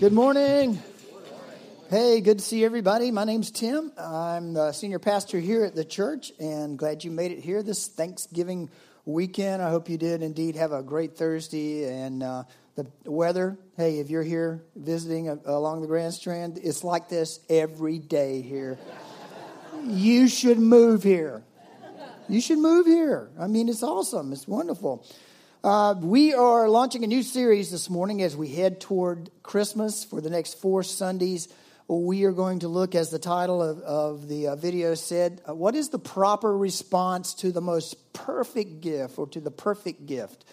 Good morning. Hey, good to see everybody. My name's Tim. I'm the senior pastor here at the church and glad you made it here this Thanksgiving weekend. I hope you did indeed have a great Thursday and uh, the weather. Hey, if you're here visiting along the Grand Strand, it's like this every day here. you should move here. You should move here. I mean, it's awesome. It's wonderful. Uh, we are launching a new series this morning as we head toward Christmas for the next four Sundays. We are going to look, as the title of, of the uh, video said, uh, what is the proper response to the most perfect gift or to the perfect gift?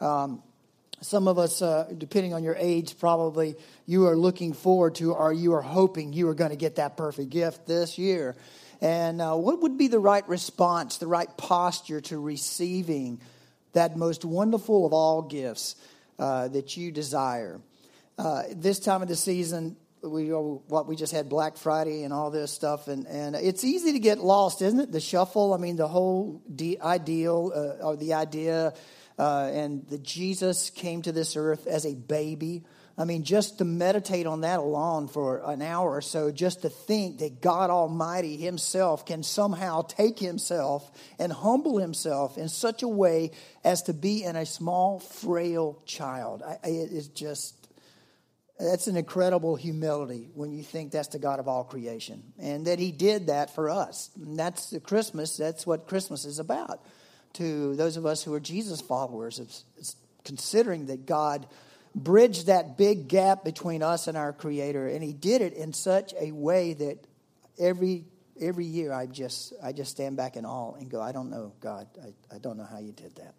Um, some of us, uh, depending on your age, probably you are looking forward to or you are hoping you are going to get that perfect gift this year. And uh, what would be the right response, the right posture to receiving that most wonderful of all gifts uh, that you desire. Uh, this time of the season, we what we just had Black Friday and all this stuff, and, and it's easy to get lost, isn't it? The shuffle. I mean, the whole de- ideal uh, or the idea, uh, and that Jesus came to this earth as a baby. I mean, just to meditate on that alone for an hour or so, just to think that God Almighty Himself can somehow take Himself and humble Himself in such a way as to be in a small, frail child. I, it is just, that's an incredible humility when you think that's the God of all creation. And that He did that for us. And that's the Christmas, that's what Christmas is about. To those of us who are Jesus followers, it's, it's considering that God bridged that big gap between us and our creator. And he did it in such a way that every every year i just i just stand back in awe and go i don't know god. I, I don't know how you did that.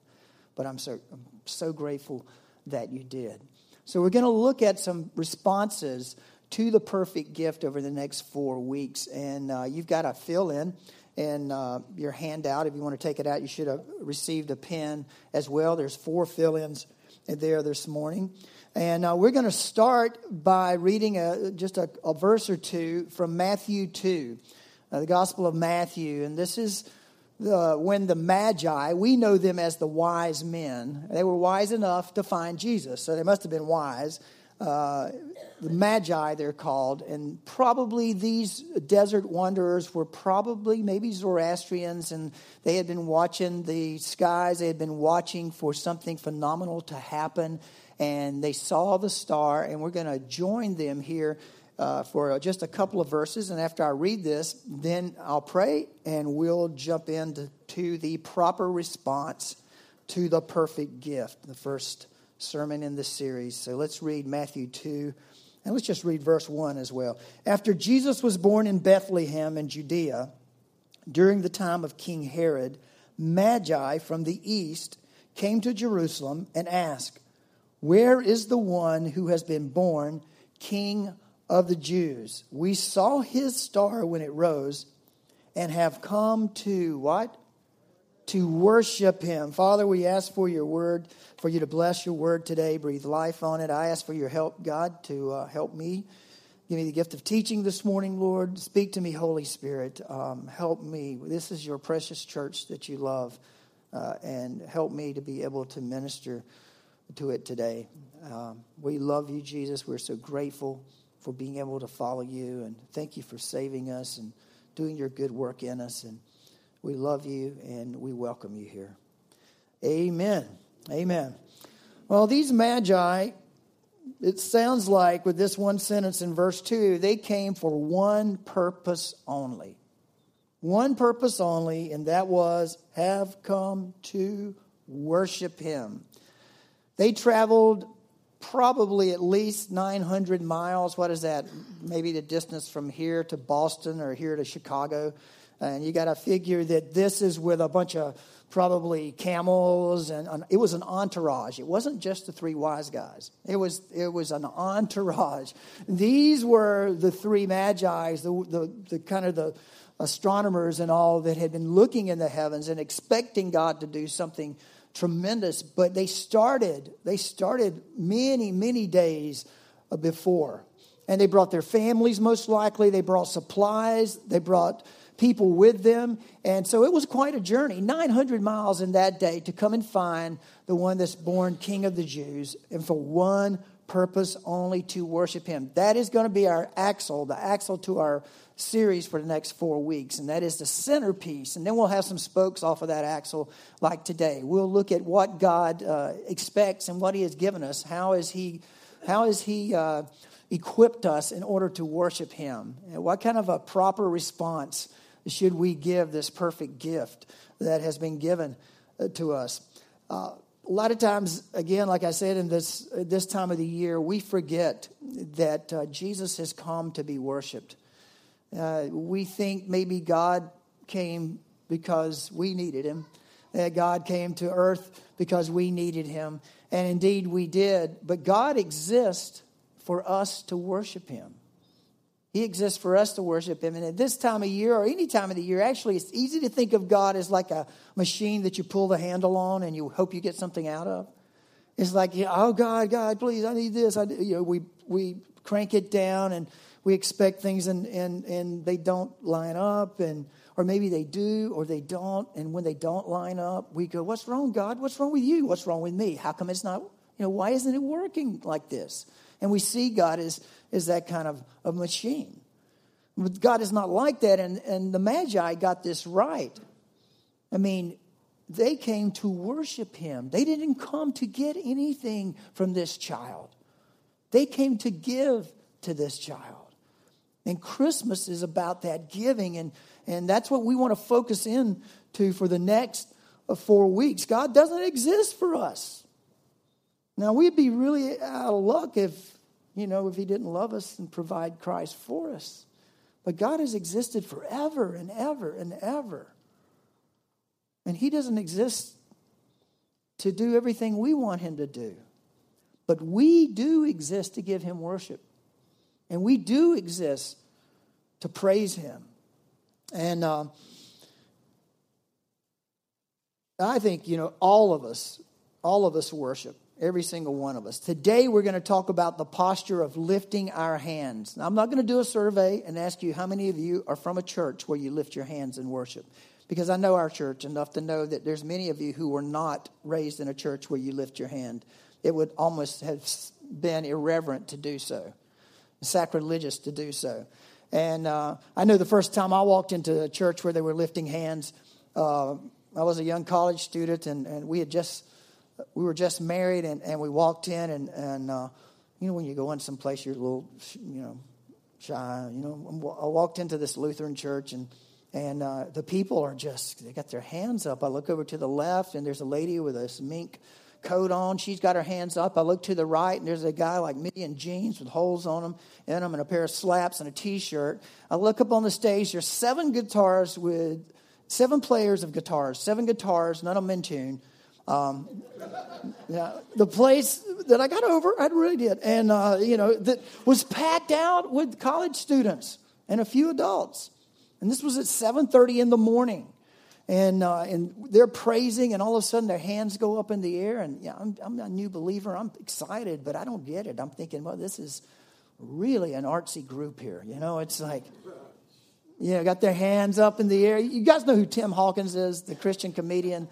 But i'm so i'm so grateful that you did. So we're going to look at some responses to the perfect gift over the next four weeks. And uh, you've got to fill in in uh, your handout. If you want to take it out you should have received a pen as well. There's four fill-ins there this morning. And uh, we're going to start by reading a, just a, a, verse or two from Matthew 2, uh, the Gospel of Matthew. And this is the, when the Magi, we know them as the wise men, they were wise enough to find Jesus. So they must have been wise. Uh, the Magi, they're called, and probably these desert wanderers were probably maybe Zoroastrians, and they had been watching the skies. They had been watching for something phenomenal to happen, and they saw the star. And we're going to join them here uh, for just a couple of verses. And after I read this, then I'll pray, and we'll jump into to the proper response to the perfect gift, the first sermon in this series. So let's read Matthew 2, and let's just read verse 1 as well. After Jesus was born in Bethlehem in Judea, during the time of King Herod, Magi from the east came to Jerusalem and asked, Where is the one who has been born King of the Jews? We saw his star when it rose and have come to what? To worship him. Father, we ask for your word, for you to bless your word today, breathe life on it. I ask for your help, God, to uh, help me. Give me the gift of teaching this morning, Lord. Speak to me, Holy Spirit. Um, help me. This is your precious church that you love, uh, and help me to be able to minister to it today. Um, we love you, Jesus. We're so grateful for being able to follow you, and thank you for saving us and doing your good work in us. And we love you and we welcome you here. Amen. Amen. Well, these magi, it sounds like with this one sentence in verse 2, they came for one purpose only. One purpose only, and that was have come to worship him. They traveled probably at least 900 miles. What is that? Maybe the distance from here to Boston or here to Chicago. And you got to figure that this is with a bunch of probably camels and, and it was an entourage. It wasn't just the three wise guys. It was it was an entourage. These were the three magi, the, the, the kind of the astronomers and all that had been looking in the heavens and expecting God to do something tremendous, but they started they started many many days before. And they brought their families most likely, they brought supplies, they brought people with them. And so it was quite a journey 900 miles in that day to come and find the one that's born King of the Jews, and for one purpose only to worship him. That is going to be our axle, the axle to our series for the next four weeks, and that is the centerpiece. And then we'll have some spokes off of that axle, like today. We'll look at what God uh, expects and what He has given us. How is He, how is He uh, equipped us in order to worship Him? And what kind of a proper response should we give this perfect gift that has been given uh, to us? Uh, a lot of times, again, like I said, in this, this time of the year, we forget that uh, Jesus has come to be worshiped. Uh, we think maybe God came because we needed him, that God came to earth because we needed him. And indeed, we did. But God exists for us to worship him. He exists for us to worship Him. And at this time of year, or any time of the year, actually, it's easy to think of God as like a machine that you pull the handle on and you hope you get something out of. It's like, oh, God, God, please, I need this. I, you know, we, we crank it down and we expect things and, and, and they don't line up. And, or maybe they do or they don't. And when they don't line up, we go, What's wrong, God? What's wrong with you? What's wrong with me? How come it's not, you know, why isn't it working like this? And we see God as, as that kind of a machine. But God is not like that, and, and the Magi got this right. I mean, they came to worship him. They didn't come to get anything from this child. They came to give to this child. And Christmas is about that giving, and, and that's what we want to focus in to for the next uh, four weeks. God doesn't exist for us. Now, we'd be really out of luck if, you know, if He didn't love us and provide Christ for us. But God has existed forever and ever and ever. And He doesn't exist to do everything we want Him to do. But we do exist to give Him worship. And we do exist to praise Him. And uh, I think, you know, all of us, all of us worship. Every single one of us. Today, we're going to talk about the posture of lifting our hands. Now, I'm not going to do a survey and ask you how many of you are from a church where you lift your hands in worship. Because I know our church enough to know that there's many of you who were not raised in a church where you lift your hand. It would almost have been irreverent to do so, sacrilegious to do so. And uh, I know the first time I walked into a church where they were lifting hands, uh, I was a young college student, and, and we had just we were just married and, and we walked in and, and uh, you know when you go in some place you're a little you know shy you know i walked into this lutheran church and and uh, the people are just they got their hands up. I look over to the left and there's a lady with a mink coat on. She's got her hands up. I look to the right and there's a guy like me in jeans with holes on them in them and a pair of slaps and a t-shirt. I look up on the stage. There's seven guitars with seven players of guitars seven guitars none of them in tune um, yeah, the place that I got over, I really did, and uh, you know that was packed out with college students and a few adults, and this was at seven thirty in the morning, and uh, and they're praising, and all of a sudden their hands go up in the air, and yeah, I'm, I'm a new believer, I'm excited, but I don't get it. I'm thinking, well, this is really an artsy group here, you know? It's like. You know, got their hands up in the air. You guys know who Tim Hawkins is, the Christian comedian.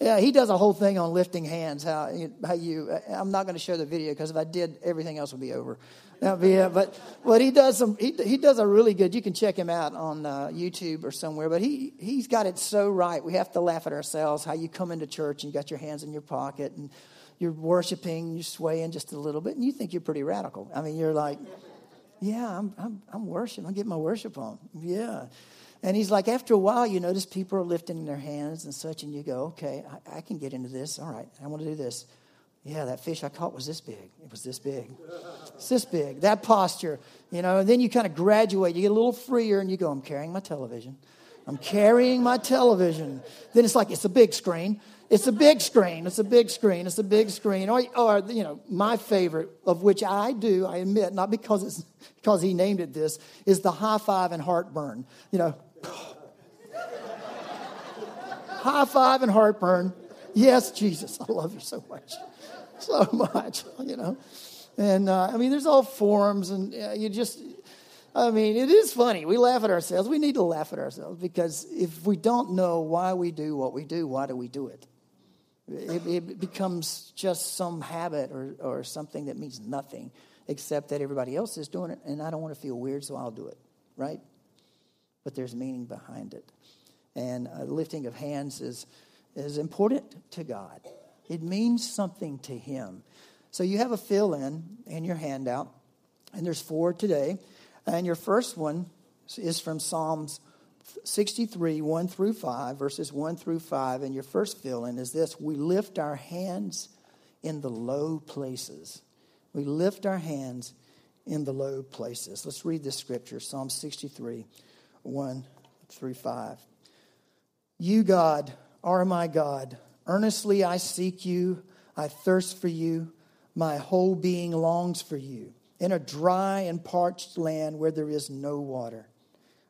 Yeah, he does a whole thing on lifting hands. How how you? I'm not going to show the video because if I did, everything else would be over. That'd be it. But but he does some. He he does a really good. You can check him out on uh, YouTube or somewhere. But he he's got it so right. We have to laugh at ourselves. How you come into church and you got your hands in your pocket and you're worshiping, you're swaying just a little bit, and you think you're pretty radical. I mean, you're like, yeah, I'm I'm, I'm worshiping. I'm getting my worship on. Yeah. And he's like, after a while, you notice people are lifting their hands and such, and you go, okay, I, I can get into this. All right, I want to do this. Yeah, that fish I caught was this big. It was this big. It's this big. That posture, you know, and then you kind of graduate. You get a little freer and you go, I'm carrying my television. I'm carrying my television. Then it's like, it's a big screen. It's a big screen. It's a big screen. It's a big screen. Or, or, you know, my favorite, of which I do, I admit, not because it's because he named it this, is the high five and heartburn. You know, high five and heartburn. Yes, Jesus, I love you so much, so much. You know, and uh, I mean, there's all forums, and uh, you just I mean, it is funny. We laugh at ourselves. We need to laugh at ourselves because if we don't know why we do what we do, why do we do it? It, it becomes just some habit or, or something that means nothing except that everybody else is doing it and I don't want to feel weird, so I'll do it, right? But there's meaning behind it. And uh, lifting of hands is, is important to God, it means something to Him. So you have a fill in in your handout, and there's four today. And your first one is from Psalms 63, 1 through 5, verses 1 through 5. And your first fill in is this We lift our hands in the low places. We lift our hands in the low places. Let's read this scripture Psalm 63, 1 through 5. You, God, are my God. Earnestly I seek you. I thirst for you. My whole being longs for you in a dry and parched land where there is no water.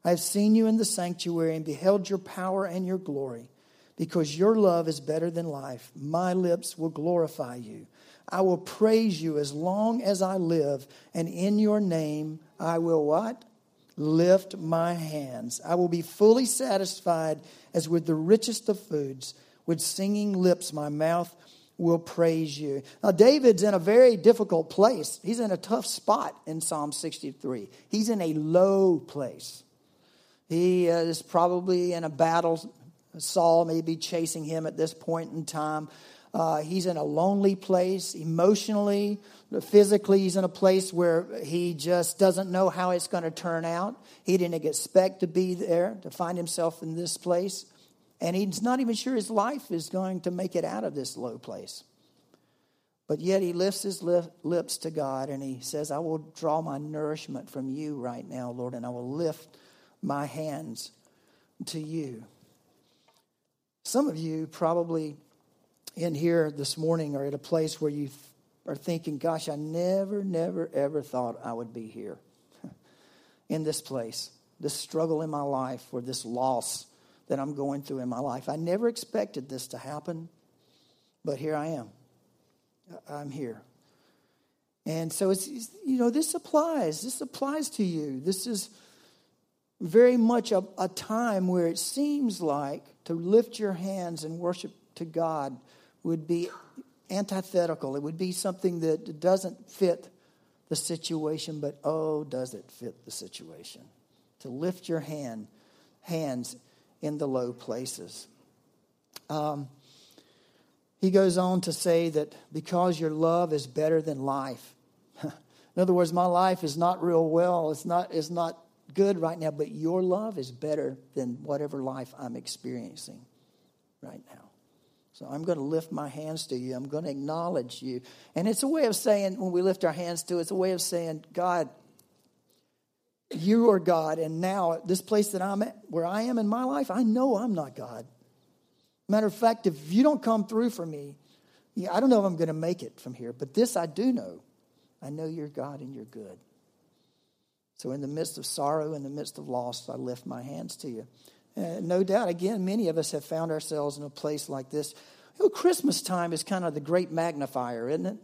I have seen you in the sanctuary and beheld your power and your glory. Because your love is better than life, my lips will glorify you. I will praise you as long as I live, and in your name I will what? Lift my hands. I will be fully satisfied as with the richest of foods. With singing lips, my mouth will praise you. Now, David's in a very difficult place. He's in a tough spot in Psalm 63. He's in a low place. He is probably in a battle. Saul may be chasing him at this point in time. Uh, he's in a lonely place emotionally, physically. He's in a place where he just doesn't know how it's going to turn out. He didn't expect to be there, to find himself in this place. And he's not even sure his life is going to make it out of this low place. But yet he lifts his lips to God and he says, I will draw my nourishment from you right now, Lord, and I will lift my hands to you. Some of you probably in here this morning are at a place where you are thinking, gosh, I never, never, ever thought I would be here in this place, this struggle in my life or this loss that I'm going through in my life. I never expected this to happen, but here I am. I'm here. And so it's, you know, this applies. This applies to you. This is very much a, a time where it seems like to lift your hands and worship to God would be antithetical. It would be something that doesn't fit the situation, but oh, does it fit the situation? To lift your hand, hands in the low places. Um, he goes on to say that because your love is better than life. in other words, my life is not real well. It's not, it's not good right now, but your love is better than whatever life I'm experiencing right now. So I'm going to lift my hands to you. I'm going to acknowledge you. And it's a way of saying, when we lift our hands to, it's a way of saying, God, you are God, and now this place that I'm at, where I am in my life, I know I'm not God. Matter of fact, if you don't come through for me, I don't know if I'm going to make it from here, but this I do know. I know you're God and you're good. So, in the midst of sorrow, in the midst of loss, I lift my hands to you. No doubt, again, many of us have found ourselves in a place like this. You know, Christmas time is kind of the great magnifier, isn't it?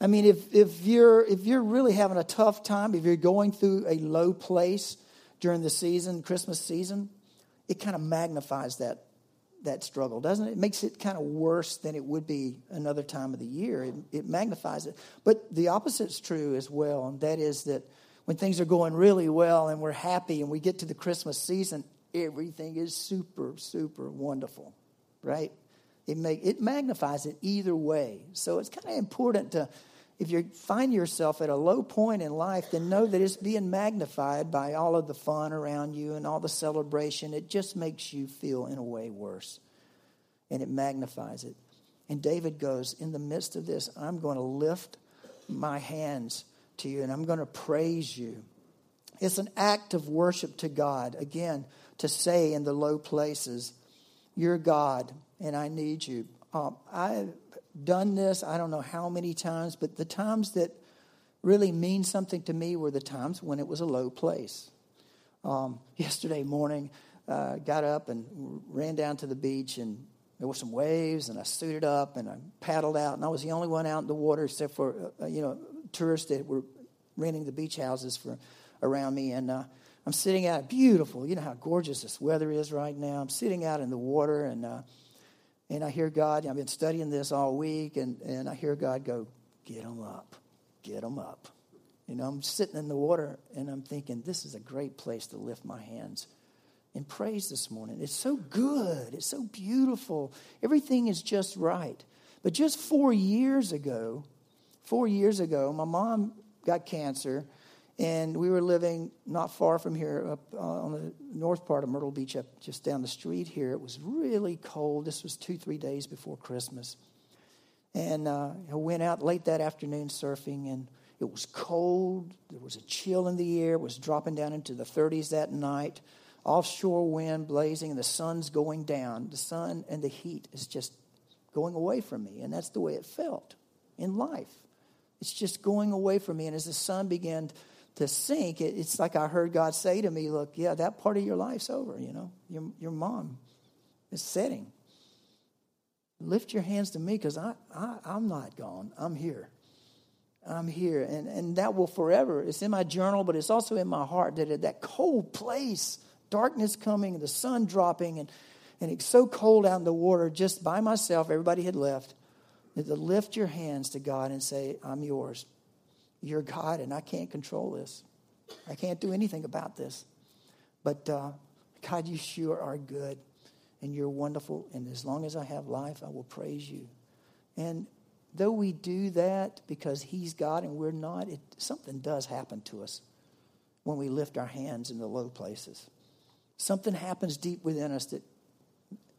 I mean, if, if, you're, if you're really having a tough time, if you're going through a low place during the season, Christmas season, it kind of magnifies that, that struggle, doesn't it? It makes it kind of worse than it would be another time of the year. It, it magnifies it. But the opposite is true as well, and that is that when things are going really well and we're happy and we get to the Christmas season, everything is super, super wonderful, right? It, make, it magnifies it either way. So it's kind of important to if you find yourself at a low point in life, then know that it's being magnified by all of the fun around you and all the celebration. It just makes you feel, in a way, worse. And it magnifies it. And David goes, In the midst of this, I'm going to lift my hands to you and I'm going to praise you. It's an act of worship to God. Again, to say in the low places, You're God and I need you. Um, I've done this, I don't know how many times, but the times that really mean something to me were the times when it was a low place. Um, yesterday morning, uh, got up and ran down to the beach, and there were some waves, and I suited up and I paddled out, and I was the only one out in the water except for uh, you know tourists that were renting the beach houses for around me, and uh, I'm sitting out, beautiful. You know how gorgeous this weather is right now. I'm sitting out in the water, and uh, and I hear God. I've been studying this all week, and and I hear God go, "Get them up, get them up." You know, I'm sitting in the water, and I'm thinking, "This is a great place to lift my hands." in praise this morning. It's so good. It's so beautiful. Everything is just right. But just four years ago, four years ago, my mom got cancer, and we were living not far from here, up uh, on the north part of Myrtle Beach, up just down the street here. It was really cold. This was two, three days before Christmas. And uh, I went out late that afternoon surfing, and it was cold. There was a chill in the air. It was dropping down into the 30s that night. Offshore wind blazing, and the sun's going down. The sun and the heat is just going away from me. And that's the way it felt in life. It's just going away from me. And as the sun began to sink, it's like I heard God say to me, Look, yeah, that part of your life's over, you know. Your, your mom is setting. Lift your hands to me because I, I, I'm not gone. I'm here. I'm here. And, and that will forever. It's in my journal, but it's also in my heart that that cold place, darkness coming, the sun dropping, and, and it's so cold out in the water just by myself. Everybody had left. To lift your hands to God and say, I'm yours. You're God, and I can't control this. I can't do anything about this. But uh, God, you sure are good, and you're wonderful. And as long as I have life, I will praise you. And though we do that because He's God and we're not, it, something does happen to us when we lift our hands in the low places. Something happens deep within us that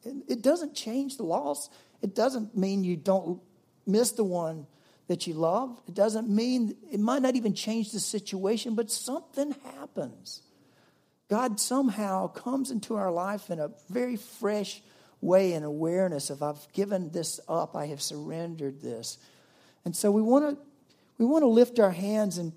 it doesn't change the laws. It doesn't mean you don't miss the one that you love. It doesn't mean, it might not even change the situation, but something happens. God somehow comes into our life in a very fresh way and awareness of I've given this up, I have surrendered this. And so we want to we want to lift our hands and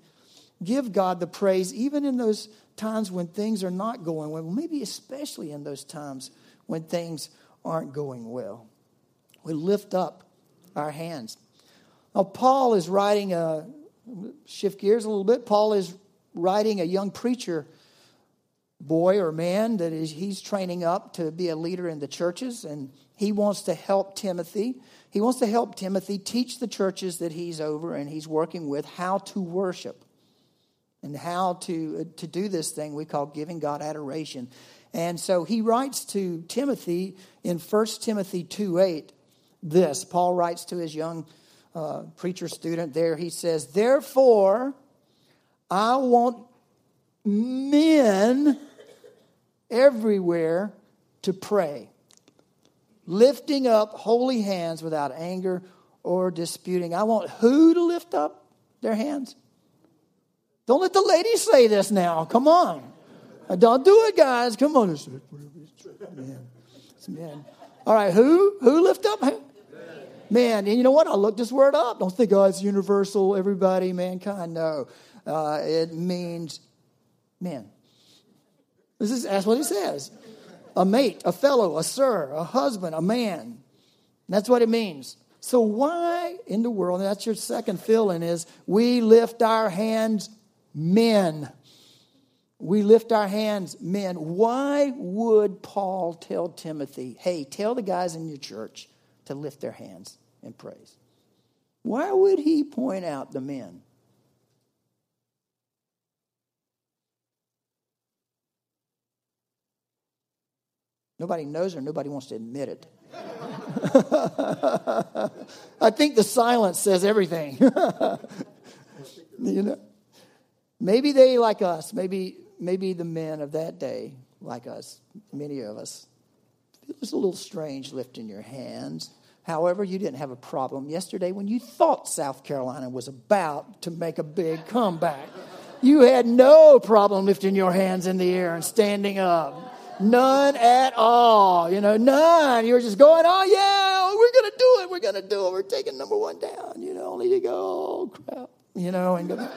give God the praise even in those times when things are not going well, maybe especially in those times when things aren't going well. We lift up our hands. Now, Paul is writing a, shift gears a little bit, Paul is writing a young preacher boy or man that is he's training up to be a leader in the churches and he wants to help timothy. He wants to help timothy teach the churches that he's over and he's working with how to worship and how to to do this thing we call giving god adoration. And so he writes to timothy in 1 timothy 2 8 this paul writes to his young uh, preacher student there. He says, Therefore, I want men everywhere to pray, lifting up holy hands without anger or disputing. I want who to lift up their hands? Don't let the ladies say this now. Come on. Uh, don't do it, guys. Come on. It's men. It's men. All right, who? Who lift up? Man. And you know what? I looked this word up. Don't think, oh, it's universal, everybody, mankind. No. Uh, it means men. This is, that's what it says a mate, a fellow, a sir, a husband, a man. That's what it means. So, why in the world, and that's your second fill in, is we lift our hands, men. We lift our hands, men. Why would Paul tell Timothy, hey, tell the guys in your church to lift their hands? And praise. Why would he point out the men? Nobody knows or nobody wants to admit it. I think the silence says everything. you know, maybe they like us. Maybe maybe the men of that day like us. Many of us. It was a little strange lifting your hands. However, you didn't have a problem yesterday when you thought South Carolina was about to make a big comeback. You had no problem lifting your hands in the air and standing up. None at all. You know, none. You were just going, oh, yeah, we're going to do it. We're going to do it. We're taking number one down. You know, only to go, oh, crap. You know, and go.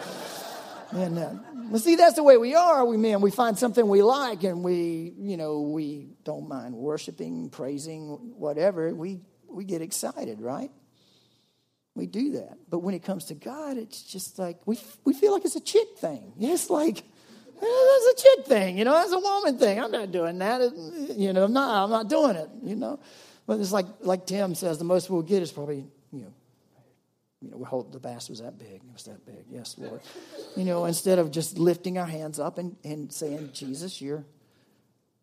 And uh, see, that's the way we are. We man, we find something we like, and we, you know, we don't mind worshiping, praising, whatever. We we get excited, right? We do that. But when it comes to God, it's just like we we feel like it's a chick thing. It's like that's a chick thing, you know. That's a woman thing. I'm not doing that. You know, I'm not. I'm not doing it. You know. But it's like like Tim says, the most we'll get is probably you know you know, we the bass was that big. It was that big. Yes, Lord. You know, instead of just lifting our hands up and, and saying, Jesus, you're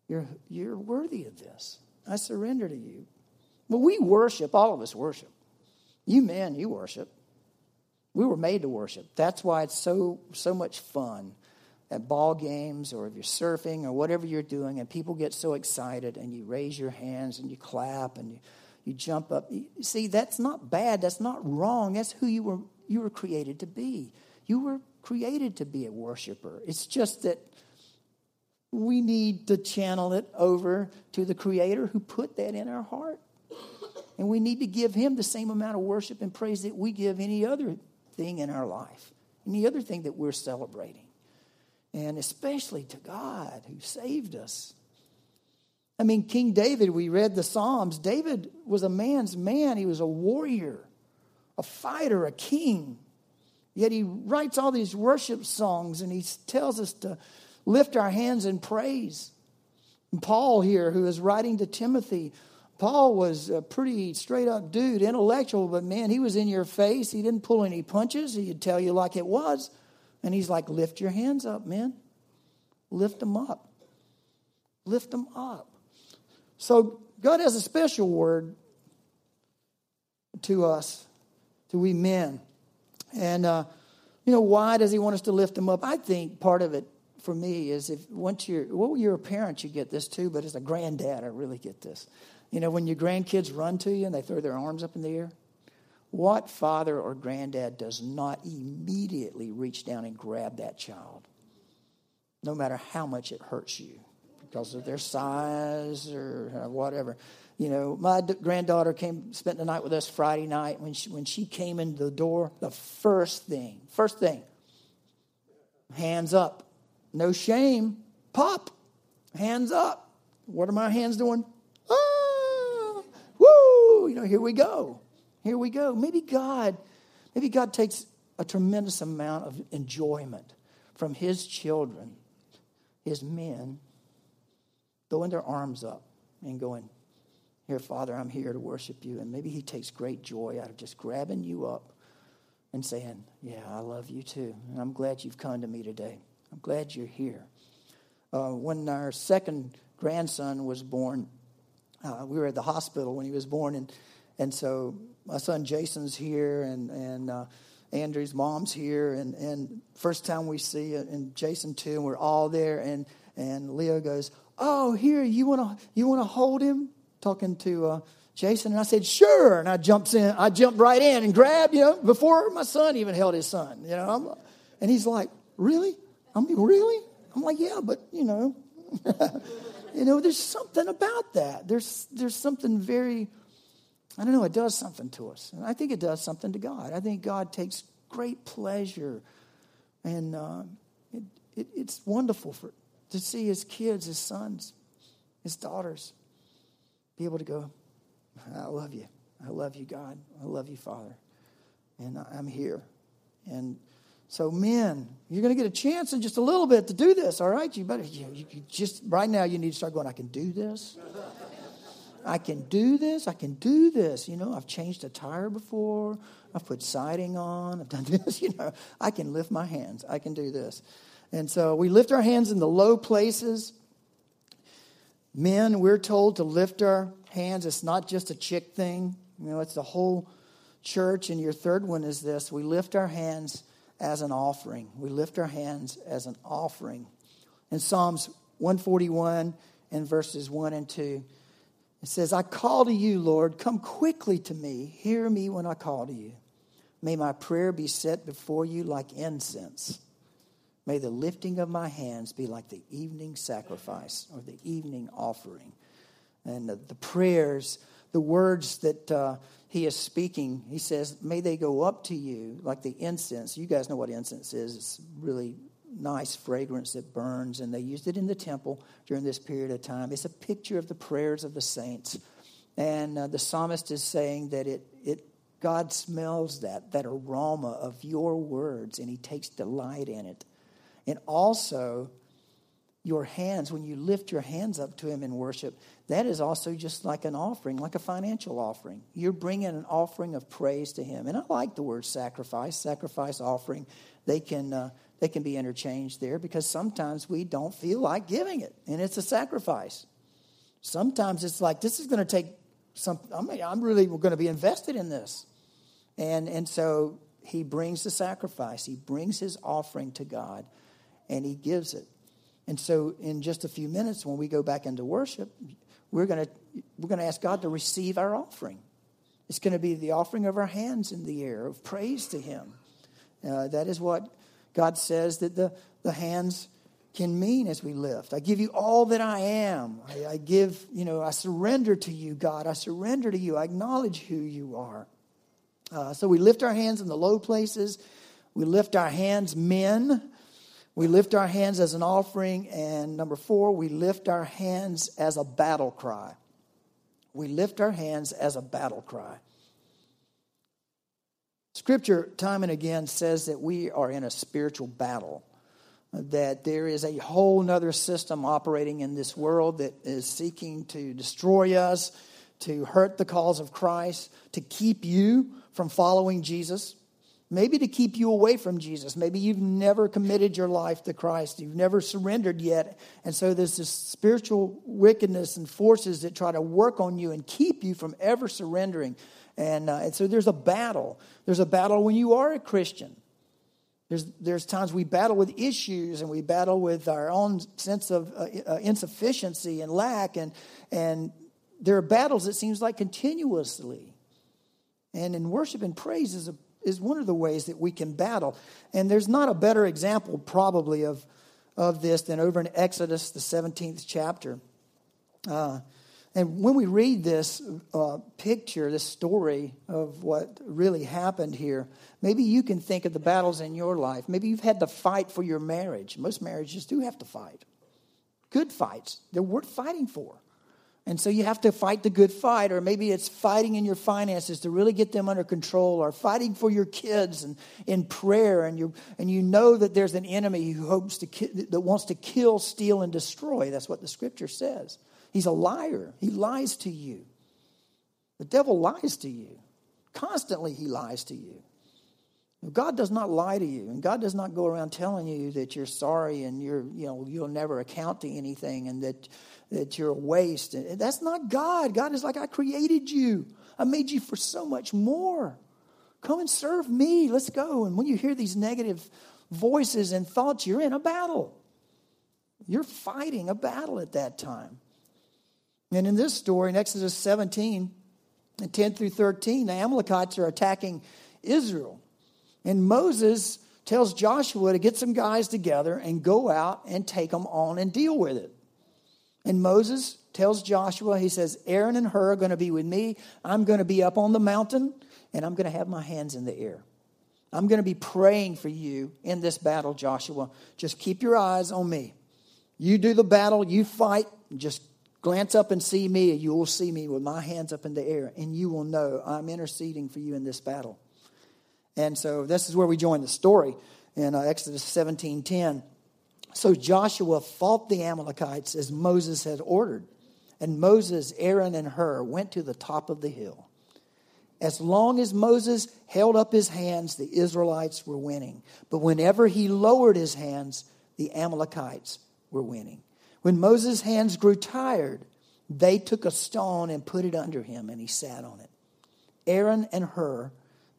you're you're worthy of this. I surrender to you. Well, we worship, all of us worship. You men, you worship. We were made to worship. That's why it's so so much fun at ball games or if you're surfing or whatever you're doing and people get so excited and you raise your hands and you clap and you you jump up. See, that's not bad. That's not wrong. That's who you were, you were created to be. You were created to be a worshiper. It's just that we need to channel it over to the Creator who put that in our heart. And we need to give Him the same amount of worship and praise that we give any other thing in our life, any other thing that we're celebrating. And especially to God who saved us I mean, King David, we read the Psalms. David was a man's man. He was a warrior, a fighter, a king. Yet he writes all these worship songs and he tells us to lift our hands in praise. And Paul, here, who is writing to Timothy, Paul was a pretty straight up dude, intellectual, but man, he was in your face. He didn't pull any punches. He'd tell you like it was. And he's like, lift your hands up, man. Lift them up. Lift them up. So God has a special word to us, to we men. And, uh, you know, why does he want us to lift them up? I think part of it for me is if once you're, well, you're a parent, you get this too, but as a granddad, I really get this. You know, when your grandkids run to you and they throw their arms up in the air, what father or granddad does not immediately reach down and grab that child, no matter how much it hurts you? because of their size or uh, whatever. You know, my granddaughter came, spent the night with us Friday night. When she, when she came into the door, the first thing, first thing, hands up. No shame. Pop. Hands up. What are my hands doing? You know, here we go. Here we go. Maybe God, maybe God takes a tremendous amount of enjoyment from his children, his men, throwing their arms up and going, Here, Father, I'm here to worship you. And maybe He takes great joy out of just grabbing you up and saying, Yeah, I love you too. And I'm glad you've come to me today. I'm glad you're here. Uh, when our second grandson was born, uh, we were at the hospital when he was born, and and so my son Jason's here, and and uh, Andrew's mom's here, and and first time we see it, and Jason too, and we're all there, and and Leo goes, oh, here, you want to you wanna hold him? Talking to uh, Jason. And I said, sure. And I jumped in, I jumped right in and grabbed, you know, before my son even held his son, you know. I'm, and he's like, really? I mean, really? I'm like, yeah, but, you know, you know, there's something about that. There's, there's something very, I don't know, it does something to us. And I think it does something to God. I think God takes great pleasure. And uh, it, it, it's wonderful for, to see his kids, his sons, his daughters be able to go, I love you. I love you, God. I love you, Father. And I'm here. And so, men, you're going to get a chance in just a little bit to do this, all right? You better, you, you just, right now, you need to start going, I can do this. I can do this. I can do this. You know, I've changed a tire before. I've put siding on. I've done this. You know, I can lift my hands. I can do this. And so we lift our hands in the low places. Men, we're told to lift our hands. It's not just a chick thing, you know, it's the whole church. And your third one is this we lift our hands as an offering. We lift our hands as an offering. In Psalms 141 and verses 1 and 2, it says, I call to you, Lord, come quickly to me. Hear me when I call to you. May my prayer be set before you like incense May the lifting of my hands be like the evening sacrifice or the evening offering. And the, the prayers, the words that uh, he is speaking, he says, may they go up to you like the incense. You guys know what incense is. It's really nice fragrance that burns, and they used it in the temple during this period of time. It's a picture of the prayers of the saints. And uh, the psalmist is saying that it, it God smells that, that aroma of your words, and he takes delight in it. And also, your hands, when you lift your hands up to him in worship, that is also just like an offering, like a financial offering. You're bringing an offering of praise to him. And I like the word sacrifice, sacrifice, offering. They can, uh, they can be interchanged there because sometimes we don't feel like giving it, and it's a sacrifice. Sometimes it's like, this is going to take some, I mean, I'm really going to be invested in this. And, and so he brings the sacrifice, he brings his offering to God, and he gives it. And so, in just a few minutes, when we go back into worship, we're going to we're going to ask God to receive our offering. It's going to be the offering of our hands in the air of praise to Him. Uh, that is what God says that the, the hands can mean as we lift. I give you all that I am. I, I give, you know, I surrender to you, God. I surrender to you. I acknowledge who you are. Uh, so we lift our hands in the low places. We lift our hands, men. We lift our hands as an offering. And number four, we lift our hands as a battle cry. We lift our hands as a battle cry. Scripture, time and again, says that we are in a spiritual battle, that there is a whole nother system operating in this world that is seeking to destroy us, to hurt the cause of Christ, to keep you from following Jesus, maybe to keep you away from Jesus. Maybe you've never committed your life to Christ, you've never surrendered yet. And so there's this spiritual wickedness and forces that try to work on you and keep you from ever surrendering. And, uh, and so there's a battle. There's a battle when you are a Christian. There's, there's times we battle with issues and we battle with our own sense of uh, uh, insufficiency and lack. And, and there are battles, it seems like, continuously. And in worship and praise is, a, is one of the ways that we can battle. And there's not a better example, probably, of, of this than over in Exodus, the 17th chapter. Uh, and when we read this uh, picture, this story of what really happened here, maybe you can think of the battles in your life. Maybe you've had to fight for your marriage. Most marriages do have to fight. Good fights, they're worth fighting for. And so you have to fight the good fight, or maybe it's fighting in your finances to really get them under control, or fighting for your kids and in prayer, and you and you know that there's an enemy who hopes to ki- that wants to kill, steal, and destroy. That's what the scripture says. He's a liar. He lies to you. The devil lies to you. Constantly, he lies to you. God does not lie to you, and God does not go around telling you that you're sorry and you're, you know, you'll never account to anything and that, that you're a waste. Eh, that's not God. God is like, I created you. I made you for so much more. Come and serve me. Let's go. And when you hear these negative voices and thoughts, you're in a battle. You're fighting a battle at that time. And in this story, in Exodus 17 and 10 through 13, the Amalekites are attacking Israel. And Moses tells Joshua to get some guys together and go out and take them on and deal with it. And Moses tells Joshua, he says, Aaron and Hur are going to be with me. I'm going to be up on the mountain and I'm going to have my hands in the air. I'm going to be praying for you in this battle, Joshua. Just keep your eyes on me. You do the battle, you fight, just glance up and see me, and you will see me with my hands up in the air, and you will know I'm interceding for you in this battle. And so this is where we join the story in uh, Exodus 17:10. So Joshua fought the Amalekites as Moses had ordered. And Moses, Aaron, and Hur went to the top of the hill. As long as Moses held up his hands, the Israelites were winning. But whenever he lowered his hands, the Amalekites were winning. When Moses' hands grew tired, they took a stone and put it under him, and he sat on it. Aaron and Hur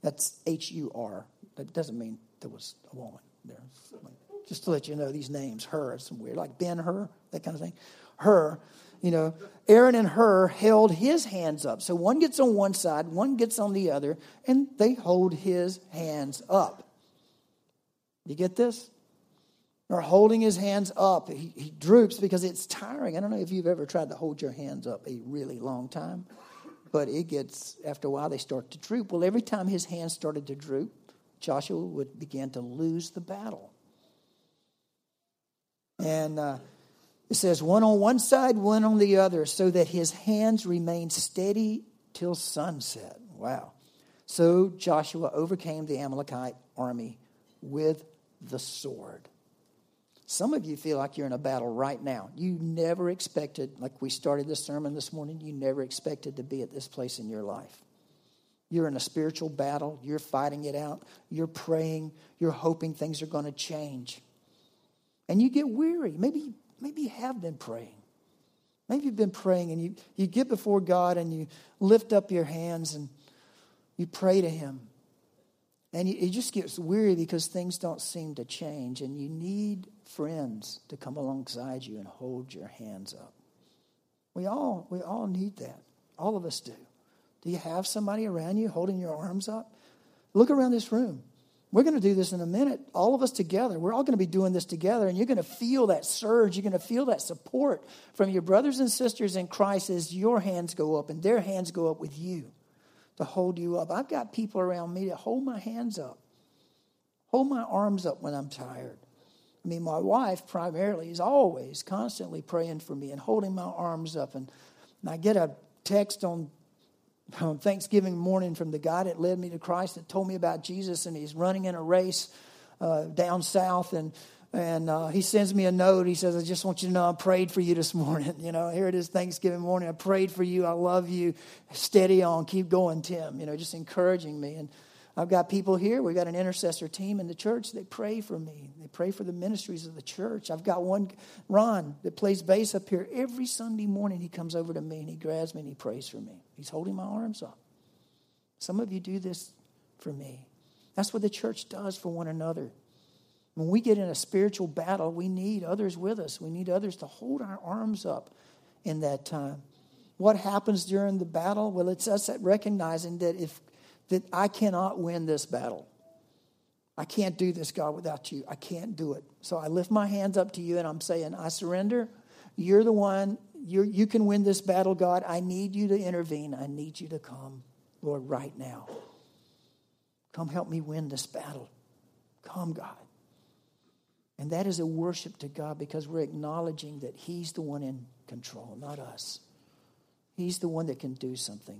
that's H U R. That doesn't mean there was a woman there. Just to let you know, these names, Hur, some weird, like Ben Hur, that kind of thing. Hur, you know, Aaron and Hur held his hands up. So one gets on one side, one gets on the other, and they hold his hands up. You get this? or holding his hands up. He, he droops because it's tiring. I don't know if you've ever tried to hold your hands up a really long time, but it gets, after a while, they start to droop. Well, every time his hands started to droop, Joshua would begin to lose the battle. And uh, it says, one on one side, one on the other, so that his hands remained steady till sunset. Wow. So Joshua overcame the Amalekite army with the sword. Some of you feel like you're in a battle right now. You never expected, like we started this sermon this morning, you never expected to be at this place in your life. You're in a spiritual battle. You're fighting it out. You're praying. You're hoping things are going to change. And you get weary. Maybe, maybe you have been praying. Maybe you've been praying and you, you get before God and you lift up your hands and you pray to Him. And you, it just gets weary because things don't seem to change. And you need friends to come alongside you and hold your hands up. We all, we all need that. All of us do. Do you have somebody around you holding your arms up? Look around this room. We're going to do this in a minute, all of us together. We're all going to be doing this together, and you're going to feel that surge. You're going to feel that support from your brothers and sisters in Christ as your hands go up and their hands go up with you to hold you up. I've got people around me to hold my hands up, hold my arms up when I'm tired. I mean, my wife primarily is always constantly praying for me and holding my arms up. And, and I get a text on on Thanksgiving morning from the guy that led me to Christ that told me about Jesus, and he's running in a race uh, down south, and and uh, he sends me a note. He says, "I just want you to know I prayed for you this morning. You know, here it is, Thanksgiving morning. I prayed for you. I love you. Steady on, keep going, Tim. You know, just encouraging me and." I've got people here. We've got an intercessor team in the church. They pray for me. They pray for the ministries of the church. I've got one, Ron, that plays bass up here. Every Sunday morning, he comes over to me and he grabs me and he prays for me. He's holding my arms up. Some of you do this for me. That's what the church does for one another. When we get in a spiritual battle, we need others with us. We need others to hold our arms up in that time. What happens during the battle? Well, it's us recognizing that if that I cannot win this battle. I can't do this, God, without you. I can't do it. So I lift my hands up to you and I'm saying, I surrender. You're the one. You're, you can win this battle, God. I need you to intervene. I need you to come, Lord, right now. Come help me win this battle. Come, God. And that is a worship to God because we're acknowledging that He's the one in control, not us. He's the one that can do something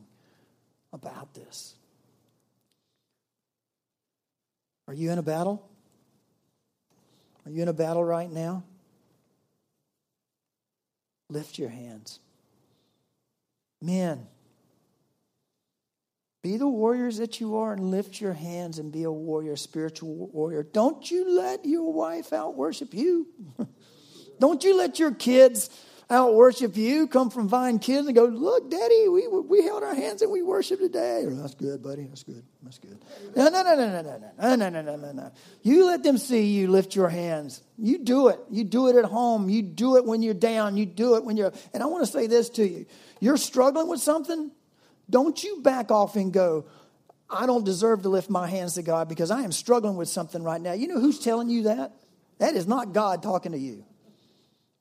about this. Are you in a battle? Are you in a battle right now? Lift your hands. Men, be the warriors that you are and lift your hands and be a warrior, spiritual warrior. Don't you let your wife out worship you. Don't you let your kids out worship you, come from Vine Kids and go, look, Daddy, we, we held our hands and we worship today. Oh, that's good, buddy. That's good. That's good. No, no, no, no, no, no, no, no, no, no, no, no. You let them see you lift your hands. You do it. You do it at home. You do it when you're down. You do it when you're. And I want to say this to you. You're struggling with something. Don't you back off and go, I don't deserve to lift my hands to God because I am struggling with something right now. You know who's telling you that? That is not God talking to you.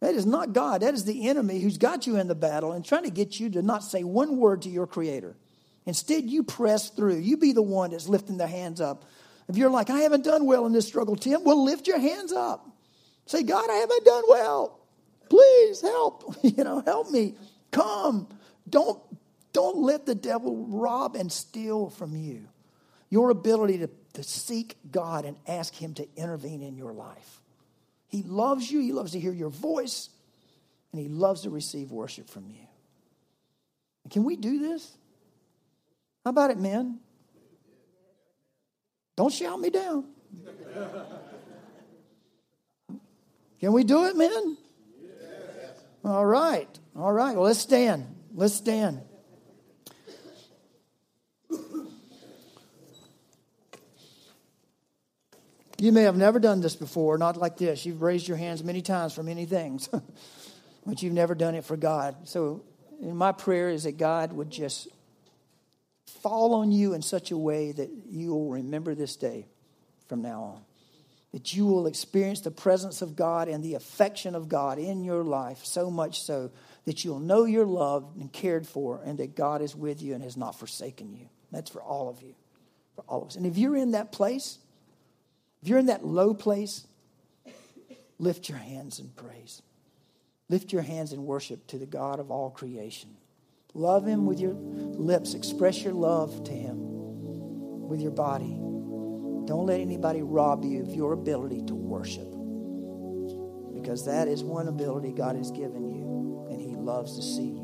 That is not God. That is the enemy who's got you in the battle and trying to get you to not say one word to your Creator. Instead, you press through. You be the one that's lifting the hands up. If you're like, I haven't done well in this struggle, Tim, well, lift your hands up. Say, God, I haven't done well. Please help. You know, help me. Come. Don't, don't let the devil rob and steal from you your ability to, to seek God and ask Him to intervene in your life. He loves you, He loves to hear your voice, and He loves to receive worship from you. Can we do this? How about it, men? Don't shout me down. Can we do it, men? All right. All right. Well, let's stand. Let's stand. You may have never done this before, not like this. You've raised your hands many times for many things, but you've never done it for God. So, my prayer is that God would just fall on you in such a way that you will remember this day from now on. that you will experience the presence of God and the affection of God in your life, so much so that you'll know you're loved and cared for, and that God is with you and has not forsaken you. That's for all of you, for all of us. And if you're in that place, if you're in that low place, lift your hands in praise. Lift your hands in worship to the God of all creation. Love Him with your lips. Express your love to Him with your body. Don't let anybody rob you of your ability to worship. Because that is one ability God has given you, and He loves to see you.